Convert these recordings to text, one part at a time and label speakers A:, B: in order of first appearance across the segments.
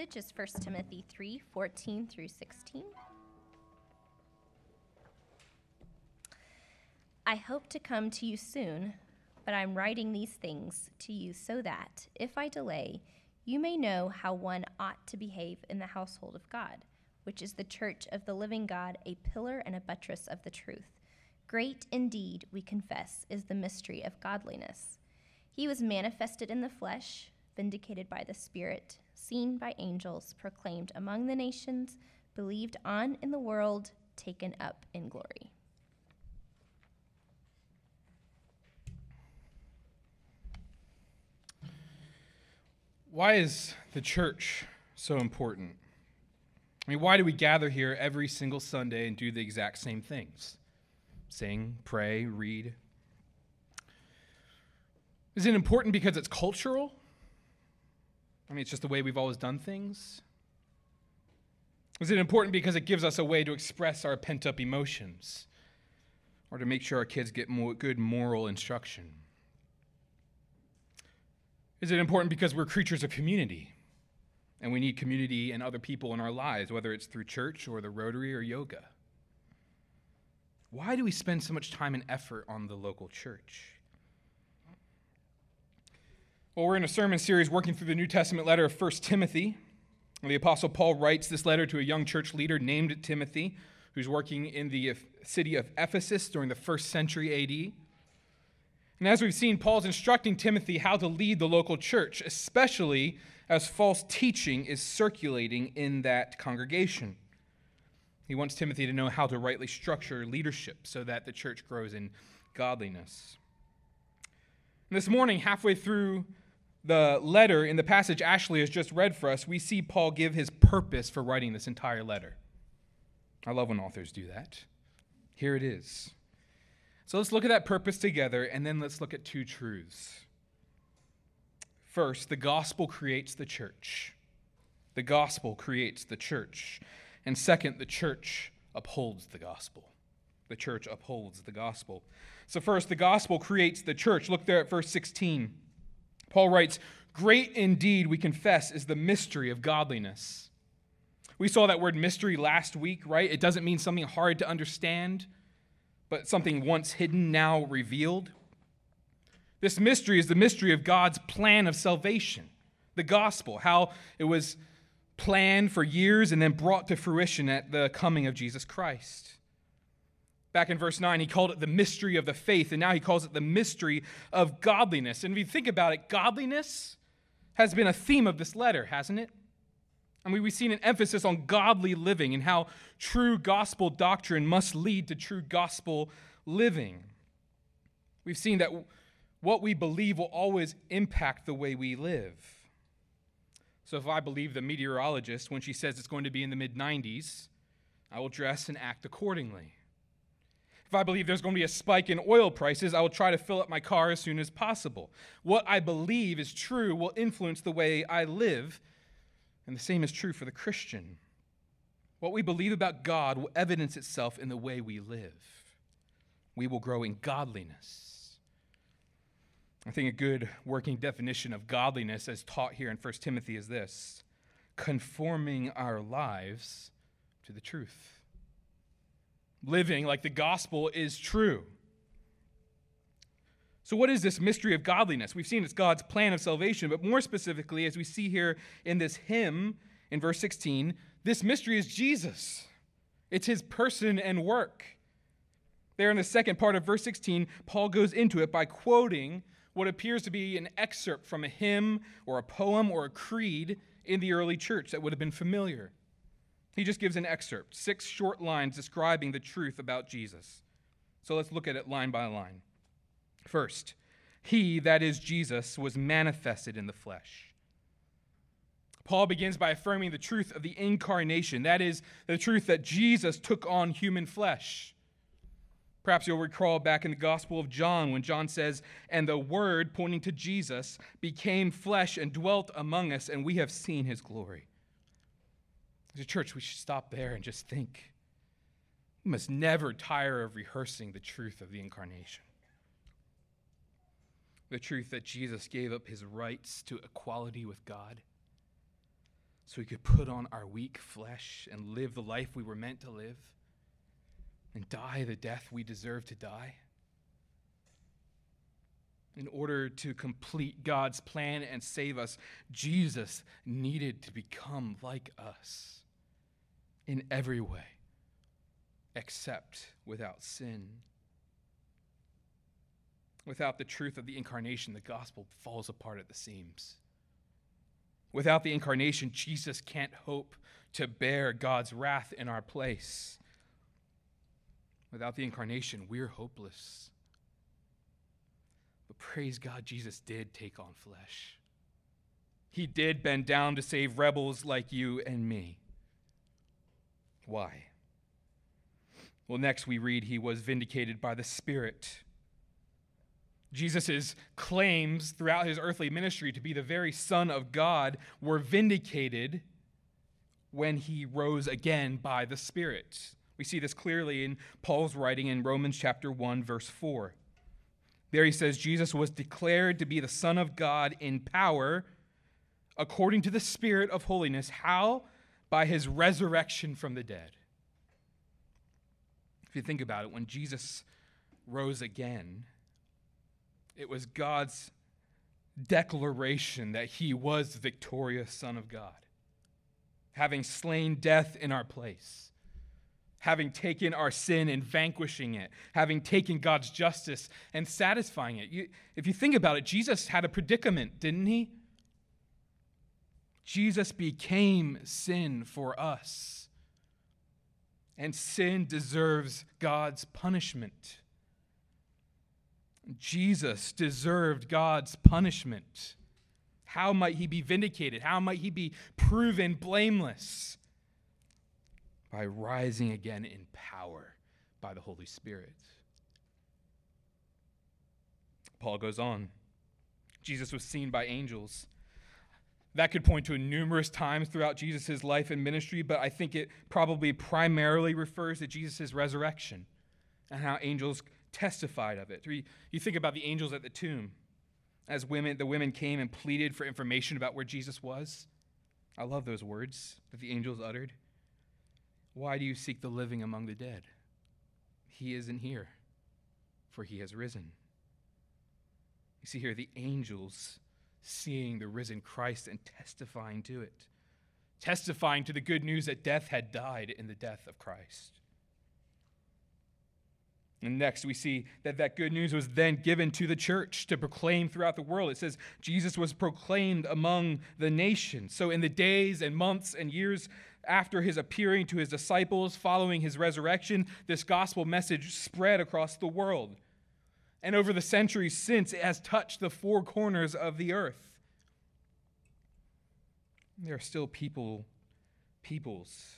A: is 1 Timothy 3 14 through 16. I hope to come to you soon, but I'm writing these things to you so that, if I delay, you may know how one ought to behave in the household of God, which is the church of the living God, a pillar and a buttress of the truth. Great indeed, we confess, is the mystery of godliness. He was manifested in the flesh, vindicated by the Spirit seen by angels, proclaimed among the nations, believed on in the world, taken up in glory.
B: Why is the church so important? I mean, why do we gather here every single Sunday and do the exact same things? Sing, pray, read. Is it important because it's cultural? I mean, it's just the way we've always done things. Is it important because it gives us a way to express our pent up emotions or to make sure our kids get more good moral instruction? Is it important because we're creatures of community and we need community and other people in our lives, whether it's through church or the Rotary or yoga? Why do we spend so much time and effort on the local church? Well, we're in a sermon series working through the New Testament letter of 1 Timothy. The Apostle Paul writes this letter to a young church leader named Timothy, who's working in the city of Ephesus during the first century AD. And as we've seen, Paul's instructing Timothy how to lead the local church, especially as false teaching is circulating in that congregation. He wants Timothy to know how to rightly structure leadership so that the church grows in godliness. And this morning, halfway through the letter in the passage Ashley has just read for us, we see Paul give his purpose for writing this entire letter. I love when authors do that. Here it is. So let's look at that purpose together, and then let's look at two truths. First, the gospel creates the church. The gospel creates the church. And second, the church upholds the gospel. The church upholds the gospel. So, first, the gospel creates the church. Look there at verse 16. Paul writes, Great indeed, we confess, is the mystery of godliness. We saw that word mystery last week, right? It doesn't mean something hard to understand, but something once hidden, now revealed. This mystery is the mystery of God's plan of salvation, the gospel, how it was planned for years and then brought to fruition at the coming of Jesus Christ. Back in verse 9, he called it the mystery of the faith, and now he calls it the mystery of godliness. And if you think about it, godliness has been a theme of this letter, hasn't it? I mean, we've seen an emphasis on godly living and how true gospel doctrine must lead to true gospel living. We've seen that what we believe will always impact the way we live. So if I believe the meteorologist when she says it's going to be in the mid 90s, I will dress and act accordingly. If I believe there's going to be a spike in oil prices, I will try to fill up my car as soon as possible. What I believe is true will influence the way I live, and the same is true for the Christian. What we believe about God will evidence itself in the way we live. We will grow in godliness. I think a good working definition of godliness, as taught here in 1 Timothy, is this conforming our lives to the truth living like the gospel is true. So, what is this mystery of godliness? We've seen it's God's plan of salvation, but more specifically, as we see here in this hymn in verse 16, this mystery is Jesus. It's his person and work. There in the second part of verse 16, Paul goes into it by quoting what appears to be an excerpt from a hymn or a poem or a creed in the early church that would have been familiar. He just gives an excerpt, six short lines describing the truth about Jesus. So let's look at it line by line. First, he, that is Jesus, was manifested in the flesh. Paul begins by affirming the truth of the incarnation, that is, the truth that Jesus took on human flesh. Perhaps you'll recall back in the Gospel of John when John says, And the Word, pointing to Jesus, became flesh and dwelt among us, and we have seen his glory. As a church, we should stop there and just think. We must never tire of rehearsing the truth of the incarnation. The truth that Jesus gave up his rights to equality with God, so he could put on our weak flesh and live the life we were meant to live and die the death we deserve to die? In order to complete God's plan and save us, Jesus needed to become like us in every way, except without sin. Without the truth of the incarnation, the gospel falls apart at the seams. Without the incarnation, Jesus can't hope to bear God's wrath in our place. Without the incarnation, we're hopeless. But praise God, Jesus did take on flesh. He did bend down to save rebels like you and me. Why? Well, next we read he was vindicated by the Spirit. Jesus' claims throughout his earthly ministry to be the very Son of God were vindicated when he rose again by the Spirit. We see this clearly in Paul's writing in Romans chapter 1 verse 4. There he says Jesus was declared to be the son of God in power according to the spirit of holiness how by his resurrection from the dead. If you think about it when Jesus rose again it was God's declaration that he was the victorious son of God having slain death in our place having taken our sin and vanquishing it, having taken God's justice and satisfying it. You, if you think about it, Jesus had a predicament, didn't he? Jesus became sin for us. And sin deserves God's punishment. Jesus deserved God's punishment. How might he be vindicated? How might he be proven blameless? by rising again in power by the Holy Spirit. Paul goes on Jesus was seen by angels. That could point to numerous times throughout Jesus' life and ministry, but I think it probably primarily refers to Jesus' resurrection and how angels testified of it. You think about the angels at the tomb as women, the women came and pleaded for information about where Jesus was. I love those words that the angels uttered. Why do you seek the living among the dead? He isn't here, for he has risen. You see here the angels seeing the risen Christ and testifying to it, testifying to the good news that death had died in the death of Christ. And next, we see that that good news was then given to the church to proclaim throughout the world. It says Jesus was proclaimed among the nations. So, in the days and months and years after his appearing to his disciples following his resurrection, this gospel message spread across the world. And over the centuries since, it has touched the four corners of the earth. There are still people, peoples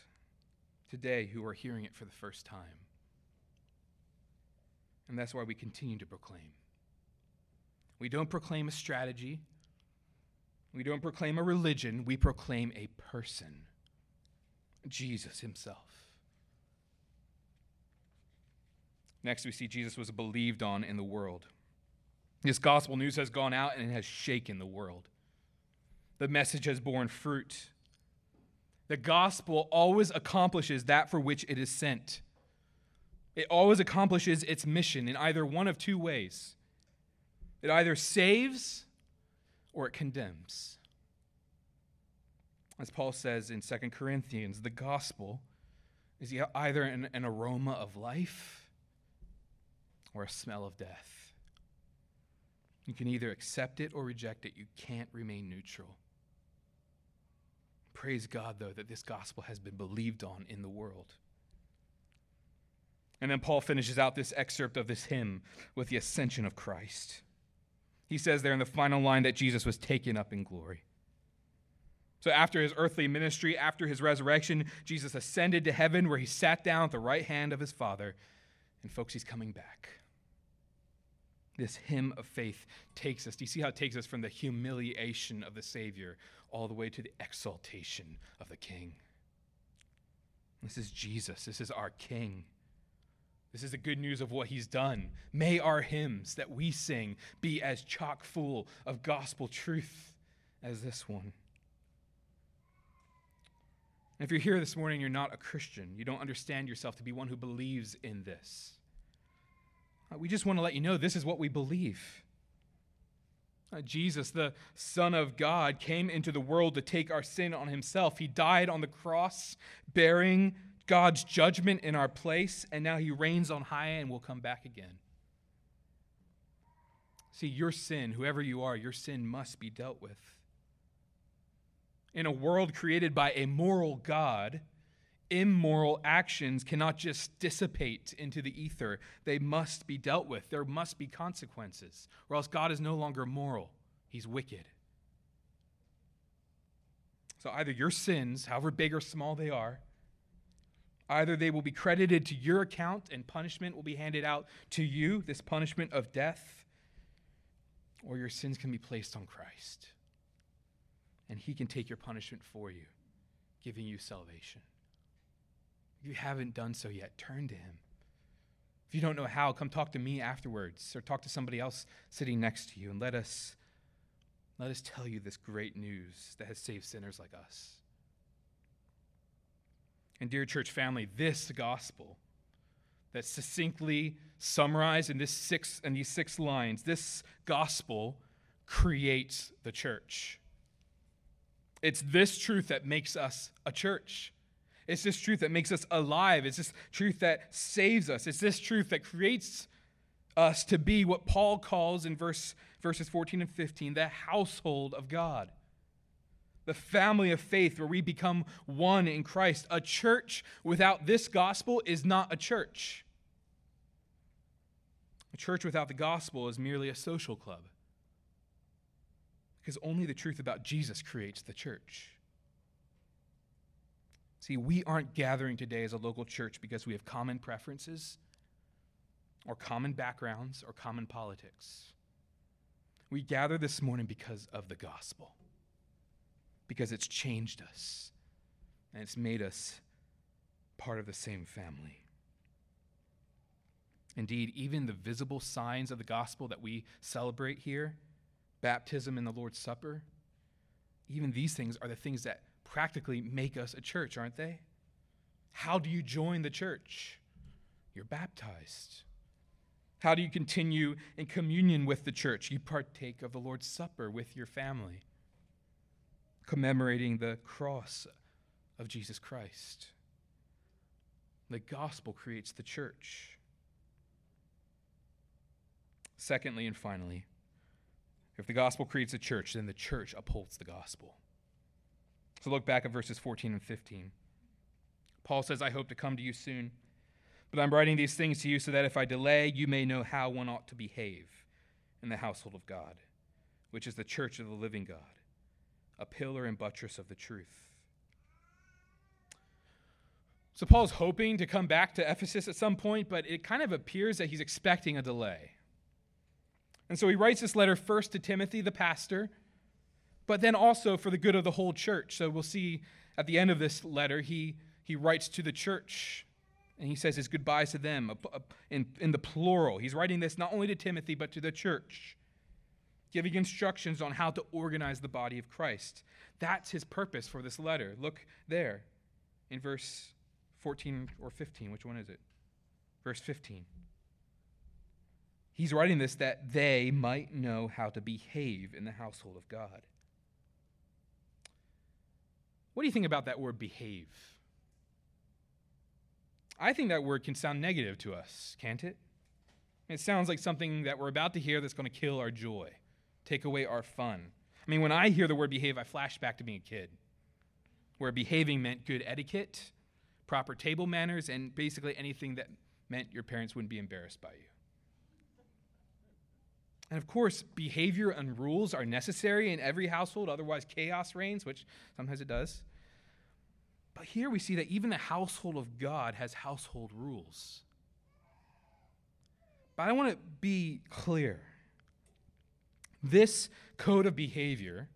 B: today who are hearing it for the first time. And that's why we continue to proclaim. We don't proclaim a strategy, we don't proclaim a religion, we proclaim a person Jesus himself. Next, we see Jesus was believed on in the world. This gospel news has gone out and it has shaken the world. The message has borne fruit. The gospel always accomplishes that for which it is sent. It always accomplishes its mission in either one of two ways it either saves or it condemns. As Paul says in 2 Corinthians, the gospel is either an, an aroma of life or a smell of death. You can either accept it or reject it. You can't remain neutral. Praise God, though, that this gospel has been believed on in the world. And then Paul finishes out this excerpt of this hymn with the ascension of Christ. He says there in the final line that Jesus was taken up in glory. So, after his earthly ministry, after his resurrection, Jesus ascended to heaven where he sat down at the right hand of his Father. And, folks, he's coming back. This hymn of faith takes us. Do you see how it takes us from the humiliation of the Savior all the way to the exaltation of the King? This is Jesus. This is our King. This is the good news of what he's done. May our hymns that we sing be as chock full of gospel truth as this one. If you're here this morning, you're not a Christian, you don't understand yourself to be one who believes in this. Uh, we just want to let you know this is what we believe. Uh, Jesus, the Son of God, came into the world to take our sin on himself. He died on the cross, bearing God's judgment in our place, and now he reigns on high and will come back again. See, your sin, whoever you are, your sin must be dealt with. In a world created by a moral God, immoral actions cannot just dissipate into the ether. They must be dealt with. There must be consequences, or else God is no longer moral, He's wicked. So either your sins, however big or small they are, either they will be credited to your account and punishment will be handed out to you, this punishment of death, or your sins can be placed on Christ. And He can take your punishment for you, giving you salvation. If you haven't done so yet, turn to him. If you don't know how, come talk to me afterwards or talk to somebody else sitting next to you and let us let us tell you this great news that has saved sinners like us. And dear church family, this gospel that's succinctly summarized in this six in these six lines, this gospel creates the church. It's this truth that makes us a church. It's this truth that makes us alive. It's this truth that saves us. It's this truth that creates us to be what Paul calls in verse, verses 14 and 15 the household of God. The family of faith where we become one in Christ. A church without this gospel is not a church. A church without the gospel is merely a social club. Because only the truth about Jesus creates the church. See, we aren't gathering today as a local church because we have common preferences or common backgrounds or common politics. We gather this morning because of the gospel, because it's changed us and it's made us part of the same family. Indeed, even the visible signs of the gospel that we celebrate here, baptism and the Lord's Supper, even these things are the things that practically make us a church, aren't they? How do you join the church? You're baptized. How do you continue in communion with the church? You partake of the Lord's Supper with your family, commemorating the cross of Jesus Christ. The gospel creates the church. Secondly and finally, if the gospel creates a church, then the church upholds the gospel. So look back at verses 14 and 15. Paul says, I hope to come to you soon, but I'm writing these things to you so that if I delay, you may know how one ought to behave in the household of God, which is the church of the living God, a pillar and buttress of the truth. So Paul's hoping to come back to Ephesus at some point, but it kind of appears that he's expecting a delay. And so he writes this letter first to Timothy, the pastor, but then also for the good of the whole church. So we'll see at the end of this letter, he, he writes to the church and he says his goodbyes to them in, in the plural. He's writing this not only to Timothy, but to the church, giving instructions on how to organize the body of Christ. That's his purpose for this letter. Look there in verse 14 or 15. Which one is it? Verse 15. He's writing this that they might know how to behave in the household of God. What do you think about that word behave? I think that word can sound negative to us, can't it? It sounds like something that we're about to hear that's going to kill our joy, take away our fun. I mean, when I hear the word behave, I flash back to being a kid, where behaving meant good etiquette, proper table manners, and basically anything that meant your parents wouldn't be embarrassed by you. And of course, behavior and rules are necessary in every household, otherwise, chaos reigns, which sometimes it does. But here we see that even the household of God has household rules. But I want to be clear. This code of behavior,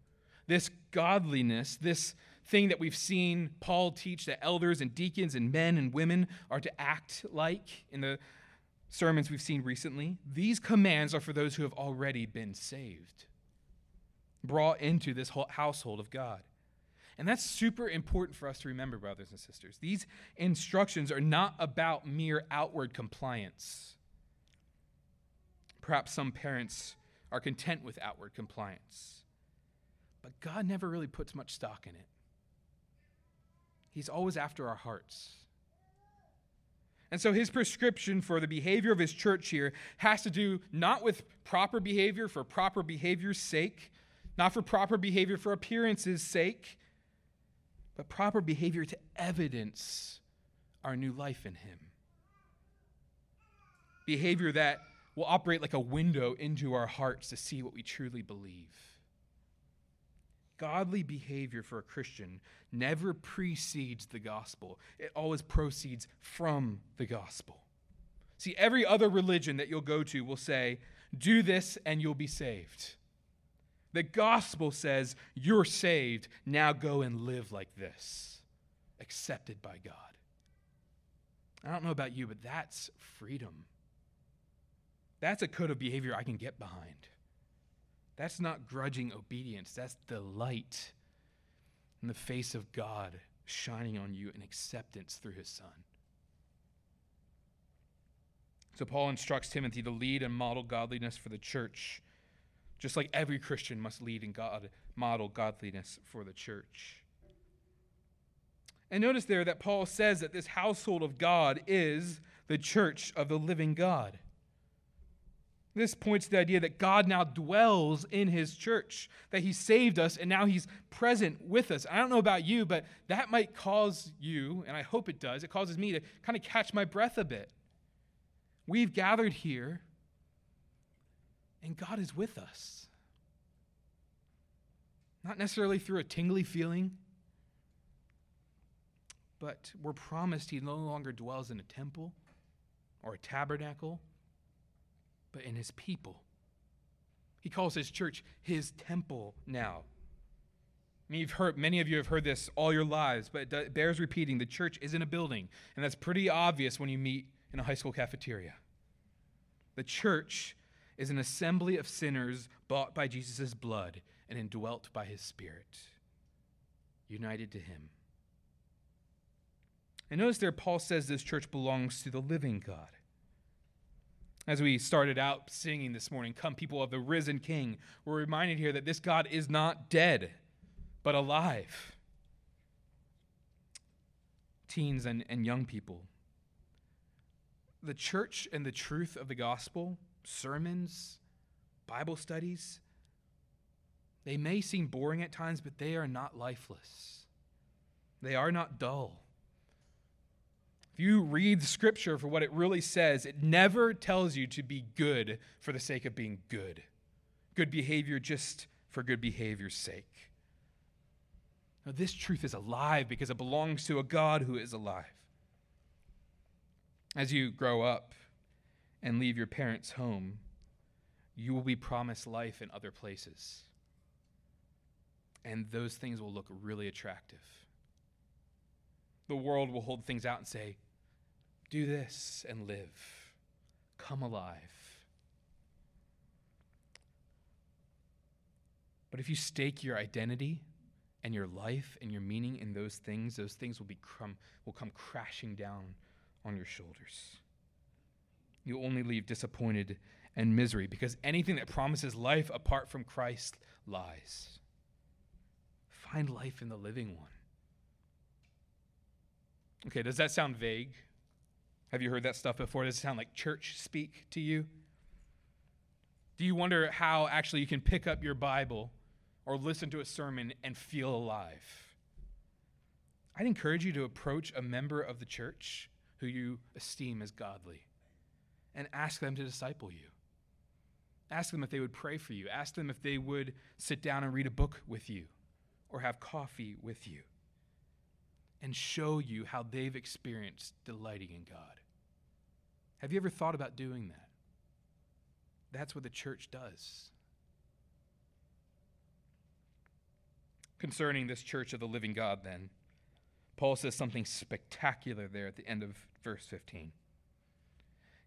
B: this godliness, this thing that we've seen Paul teach that elders and deacons and men and women are to act like in the sermons we've seen recently, these commands are for those who have already been saved, brought into this household of God. And that's super important for us to remember, brothers and sisters. These instructions are not about mere outward compliance. Perhaps some parents are content with outward compliance, but God never really puts much stock in it. He's always after our hearts. And so his prescription for the behavior of his church here has to do not with proper behavior for proper behavior's sake, not for proper behavior for appearance's sake, but proper behavior to evidence our new life in him. Behavior that will operate like a window into our hearts to see what we truly believe. Godly behavior for a Christian never precedes the gospel, it always proceeds from the gospel. See, every other religion that you'll go to will say, do this and you'll be saved. The gospel says, you're saved, now go and live like this, accepted by God. I don't know about you, but that's freedom. That's a code of behavior I can get behind. That's not grudging obedience, that's delight in the face of God shining on you in acceptance through his Son. So, Paul instructs Timothy to lead and model godliness for the church, just like every Christian must lead and God, model godliness for the church. And notice there that Paul says that this household of God is the church of the living God. This points to the idea that God now dwells in his church, that he saved us and now he's present with us. I don't know about you, but that might cause you, and I hope it does, it causes me to kind of catch my breath a bit. We've gathered here, and God is with us. Not necessarily through a tingly feeling, but we're promised he no longer dwells in a temple or a tabernacle but in his people. He calls his church his temple now. Mean, you've heard, many of you have heard this all your lives, but it bears repeating. The church isn't a building, and that's pretty obvious when you meet in a high school cafeteria. The church is an assembly of sinners bought by Jesus' blood and indwelt by his Spirit, united to him. And notice there, Paul says this church belongs to the living God. As we started out singing this morning, Come, people of the risen King, we're reminded here that this God is not dead, but alive. Teens and, and young people, the church and the truth of the gospel, sermons, Bible studies, they may seem boring at times, but they are not lifeless. They are not dull. If you read Scripture for what it really says, it never tells you to be good for the sake of being good. Good behavior just for good behavior's sake. Now, this truth is alive because it belongs to a God who is alive. As you grow up and leave your parents' home, you will be promised life in other places. And those things will look really attractive. The world will hold things out and say, do this and live. Come alive. But if you stake your identity and your life and your meaning in those things, those things will, become, will come crashing down on your shoulders. You'll only leave disappointed and misery because anything that promises life apart from Christ lies. Find life in the living one. Okay, does that sound vague? Have you heard that stuff before? Does it sound like church speak to you? Do you wonder how actually you can pick up your Bible or listen to a sermon and feel alive? I'd encourage you to approach a member of the church who you esteem as godly and ask them to disciple you. Ask them if they would pray for you. Ask them if they would sit down and read a book with you or have coffee with you and show you how they've experienced delighting in God. Have you ever thought about doing that? That's what the church does. Concerning this church of the living God, then, Paul says something spectacular there at the end of verse 15.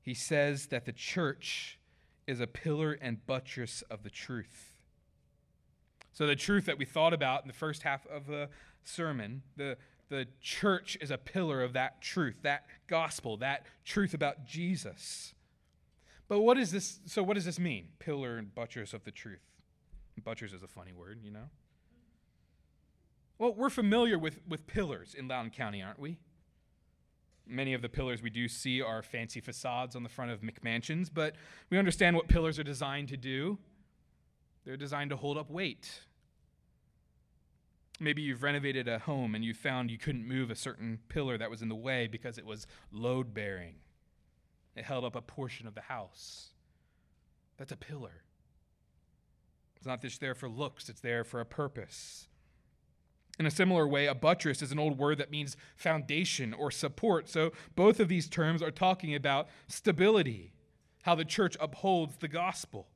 B: He says that the church is a pillar and buttress of the truth. So, the truth that we thought about in the first half of the sermon, the, the church is a pillar of that truth, that gospel, that truth about Jesus. But what is this? So, what does this mean? Pillar and buttress of the truth. Buttress is a funny word, you know? Well, we're familiar with, with pillars in Loudoun County, aren't we? Many of the pillars we do see are fancy facades on the front of McMansions, but we understand what pillars are designed to do. They're designed to hold up weight. Maybe you've renovated a home and you found you couldn't move a certain pillar that was in the way because it was load bearing. It held up a portion of the house. That's a pillar. It's not just there for looks, it's there for a purpose. In a similar way, a buttress is an old word that means foundation or support. So both of these terms are talking about stability, how the church upholds the gospel.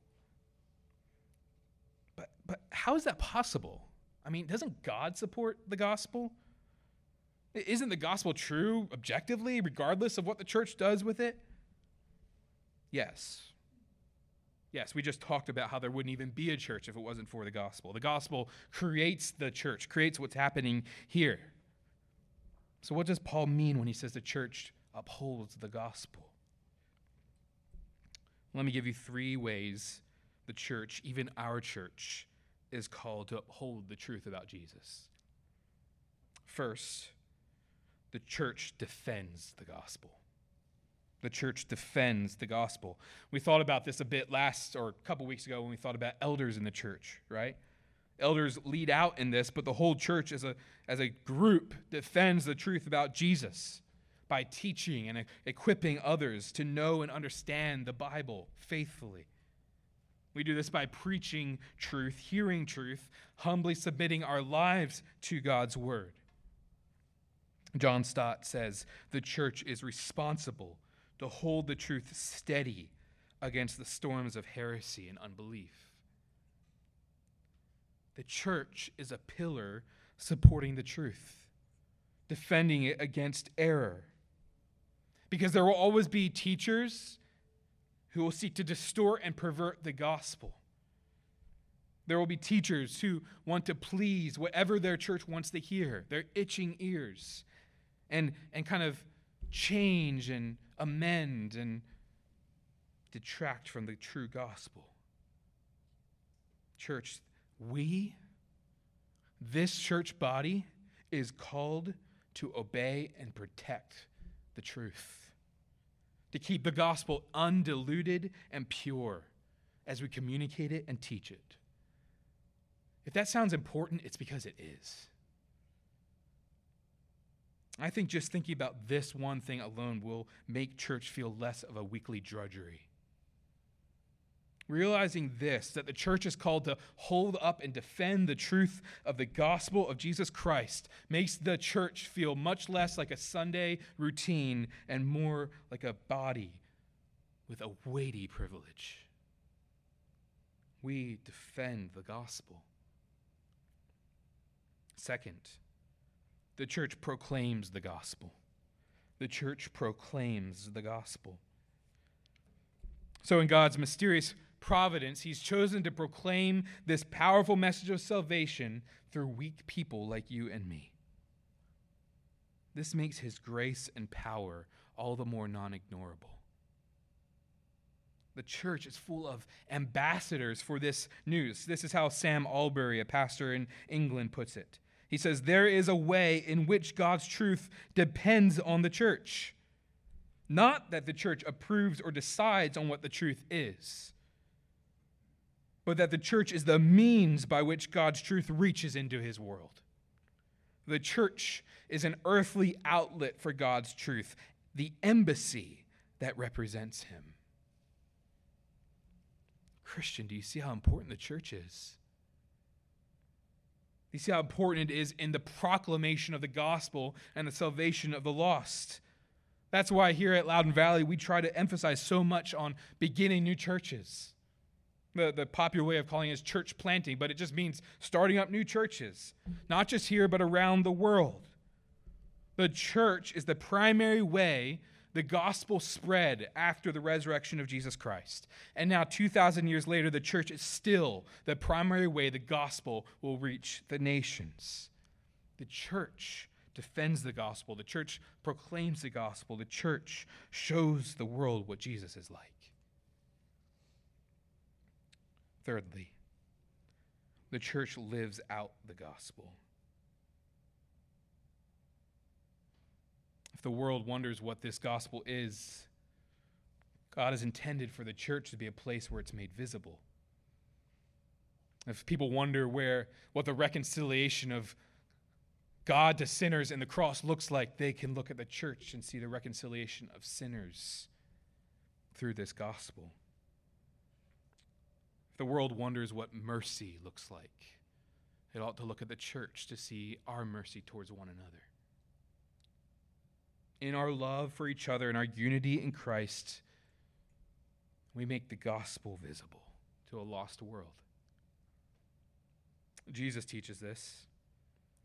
B: But, but how is that possible? I mean, doesn't God support the gospel? Isn't the gospel true objectively, regardless of what the church does with it? Yes. Yes, we just talked about how there wouldn't even be a church if it wasn't for the gospel. The gospel creates the church, creates what's happening here. So, what does Paul mean when he says the church upholds the gospel? Let me give you three ways the church, even our church, is called to uphold the truth about Jesus. First, the church defends the gospel the church defends the gospel. We thought about this a bit last or a couple weeks ago when we thought about elders in the church, right? Elders lead out in this, but the whole church as a, as a group defends the truth about Jesus by teaching and equipping others to know and understand the Bible faithfully. We do this by preaching truth, hearing truth, humbly submitting our lives to God's word. John Stott says the church is responsible to hold the truth steady against the storms of heresy and unbelief. The church is a pillar supporting the truth, defending it against error. Because there will always be teachers who will seek to distort and pervert the gospel. There will be teachers who want to please whatever their church wants to hear, their itching ears, and, and kind of change and amend and detract from the true gospel. Church, we, this church body, is called to obey and protect the truth, to keep the gospel undiluted and pure as we communicate it and teach it. If that sounds important, it's because it is. I think just thinking about this one thing alone will make church feel less of a weekly drudgery. Realizing this, that the church is called to hold up and defend the truth of the gospel of Jesus Christ, makes the church feel much less like a Sunday routine and more like a body with a weighty privilege. We defend the gospel. Second, the church proclaims the gospel. The church proclaims the gospel. So, in God's mysterious providence, He's chosen to proclaim this powerful message of salvation through weak people like you and me. This makes His grace and power all the more non ignorable. The church is full of ambassadors for this news. This is how Sam Allberry, a pastor in England, puts it. He says, There is a way in which God's truth depends on the church. Not that the church approves or decides on what the truth is, but that the church is the means by which God's truth reaches into his world. The church is an earthly outlet for God's truth, the embassy that represents him. Christian, do you see how important the church is? You see how important it is in the proclamation of the gospel and the salvation of the lost. That's why here at Loudoun Valley, we try to emphasize so much on beginning new churches. The, the popular way of calling it is church planting, but it just means starting up new churches, not just here, but around the world. The church is the primary way the gospel spread after the resurrection of Jesus Christ. And now, 2,000 years later, the church is still the primary way the gospel will reach the nations. The church defends the gospel. The church proclaims the gospel. The church shows the world what Jesus is like. Thirdly, the church lives out the gospel. If the world wonders what this gospel is, God has intended for the church to be a place where it's made visible. If people wonder where what the reconciliation of God to sinners and the cross looks like, they can look at the church and see the reconciliation of sinners through this gospel. The world wonders what mercy looks like, it ought to look at the church to see our mercy towards one another. In our love for each other and our unity in Christ, we make the gospel visible to a lost world. Jesus teaches this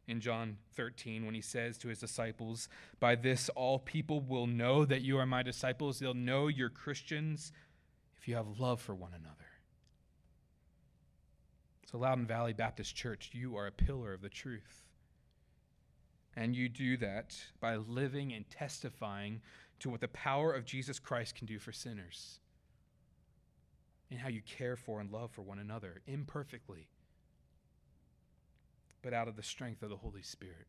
B: in John 13 when he says to his disciples, By this all people will know that you are my disciples. They'll know you're Christians if you have love for one another. So, Loudoun Valley Baptist Church, you are a pillar of the truth. And you do that by living and testifying to what the power of Jesus Christ can do for sinners and how you care for and love for one another imperfectly but out of the strength of the Holy Spirit.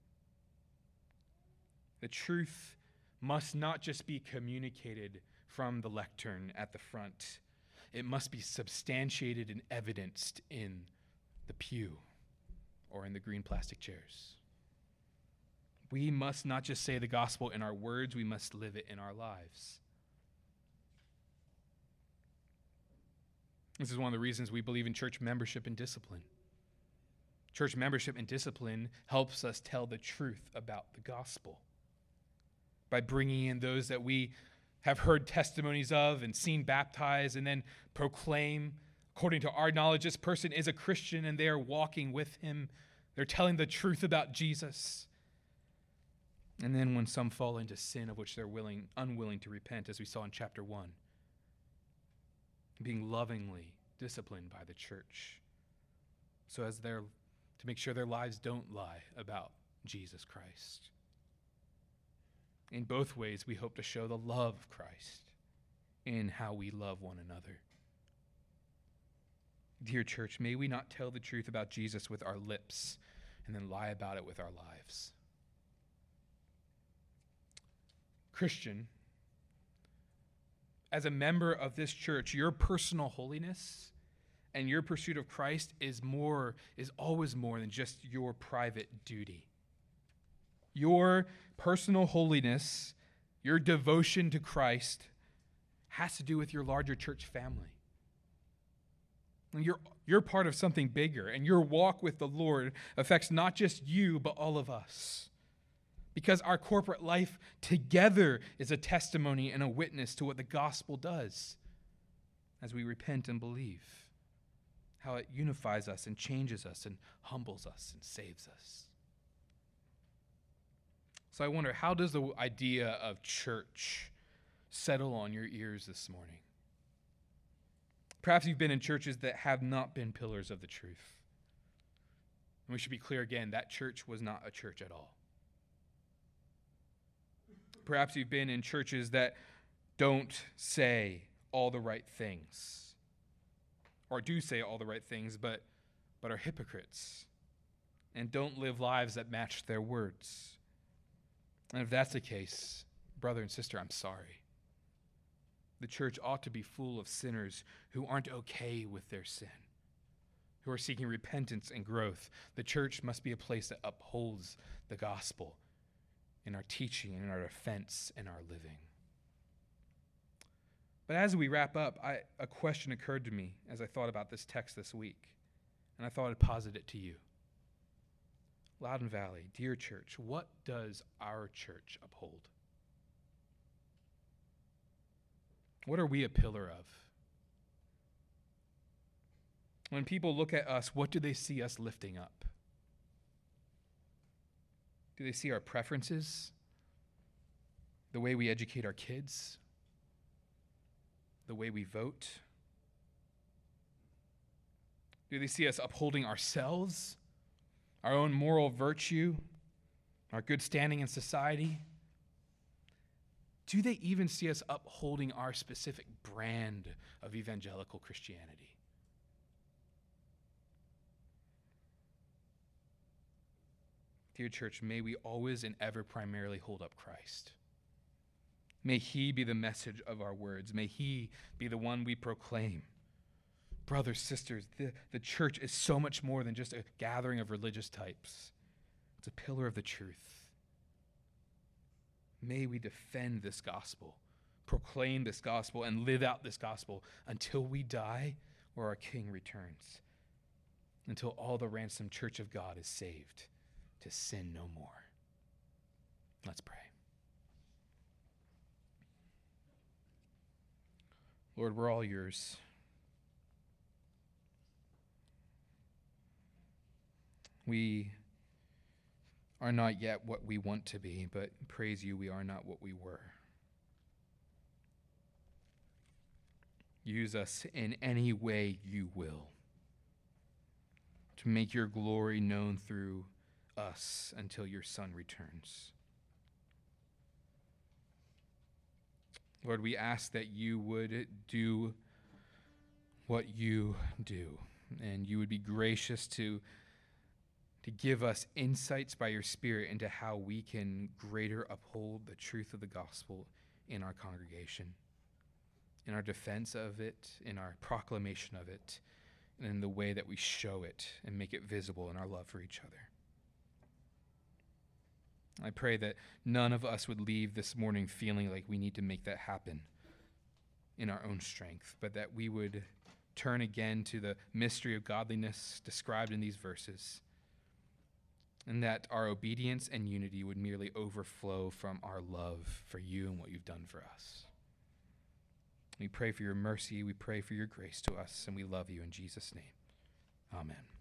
B: The truth must not just be communicated from the lectern at the front, it must be substantiated and evidenced in the pew or in the green plastic chairs. We must not just say the gospel in our words, we must live it in our lives. This is one of the reasons we believe in church membership and discipline. Church membership and discipline helps us tell the truth about the gospel by bringing in those that we have heard testimonies of and seen baptized and then proclaim according to our knowledge this person is a christian and they are walking with him they're telling the truth about jesus and then when some fall into sin of which they're willing unwilling to repent as we saw in chapter 1 being lovingly disciplined by the church so as their to make sure their lives don't lie about Jesus Christ. In both ways, we hope to show the love of Christ in how we love one another. Dear church, may we not tell the truth about Jesus with our lips and then lie about it with our lives. Christian, as a member of this church, your personal holiness and your pursuit of Christ is more is always more than just your private duty. Your personal holiness, your devotion to Christ has to do with your larger church family. You're, you're part of something bigger, and your walk with the Lord affects not just you, but all of us. Because our corporate life together is a testimony and a witness to what the gospel does as we repent and believe how it unifies us and changes us and humbles us and saves us. So I wonder, how does the idea of church settle on your ears this morning? Perhaps you've been in churches that have not been pillars of the truth. And we should be clear again that church was not a church at all. Perhaps you've been in churches that don't say all the right things or do say all the right things, but, but are hypocrites and don't live lives that match their words. And if that's the case, brother and sister, I'm sorry. The church ought to be full of sinners who aren't okay with their sin, who are seeking repentance and growth. The church must be a place that upholds the gospel in our teaching in our defense in our living. But as we wrap up, I, a question occurred to me as I thought about this text this week, and I thought I'd posit it to you. Loudoun Valley, dear church, what does our church uphold? What are we a pillar of? When people look at us, what do they see us lifting up? Do they see our preferences? The way we educate our kids? the way we vote? Do they see us upholding ourselves, our own moral virtue, our good standing in society? Do they even see us upholding our specific brand of evangelical Christianity? Dear church, may we always and ever primarily hold up Christ. May he be the message of our words. May he be the one we proclaim. Brothers, sisters, the, the church is so much more than just a gathering of religious types, it's a pillar of the truth. May we defend this gospel, proclaim this gospel, and live out this gospel until we die or our King returns, until all the ransomed church of God is saved to sin no more. Let's pray. Lord, we're all yours. We are not yet what we want to be, but praise you, we are not what we were. Use us in any way you will to make your glory known through us until your Son returns. Lord, we ask that you would do what you do, and you would be gracious to, to give us insights by your Spirit into how we can greater uphold the truth of the gospel in our congregation, in our defense of it, in our proclamation of it, and in the way that we show it and make it visible in our love for each other. I pray that none of us would leave this morning feeling like we need to make that happen in our own strength, but that we would turn again to the mystery of godliness described in these verses, and that our obedience and unity would merely overflow from our love for you and what you've done for us. We pray for your mercy, we pray for your grace to us, and we love you in Jesus' name. Amen.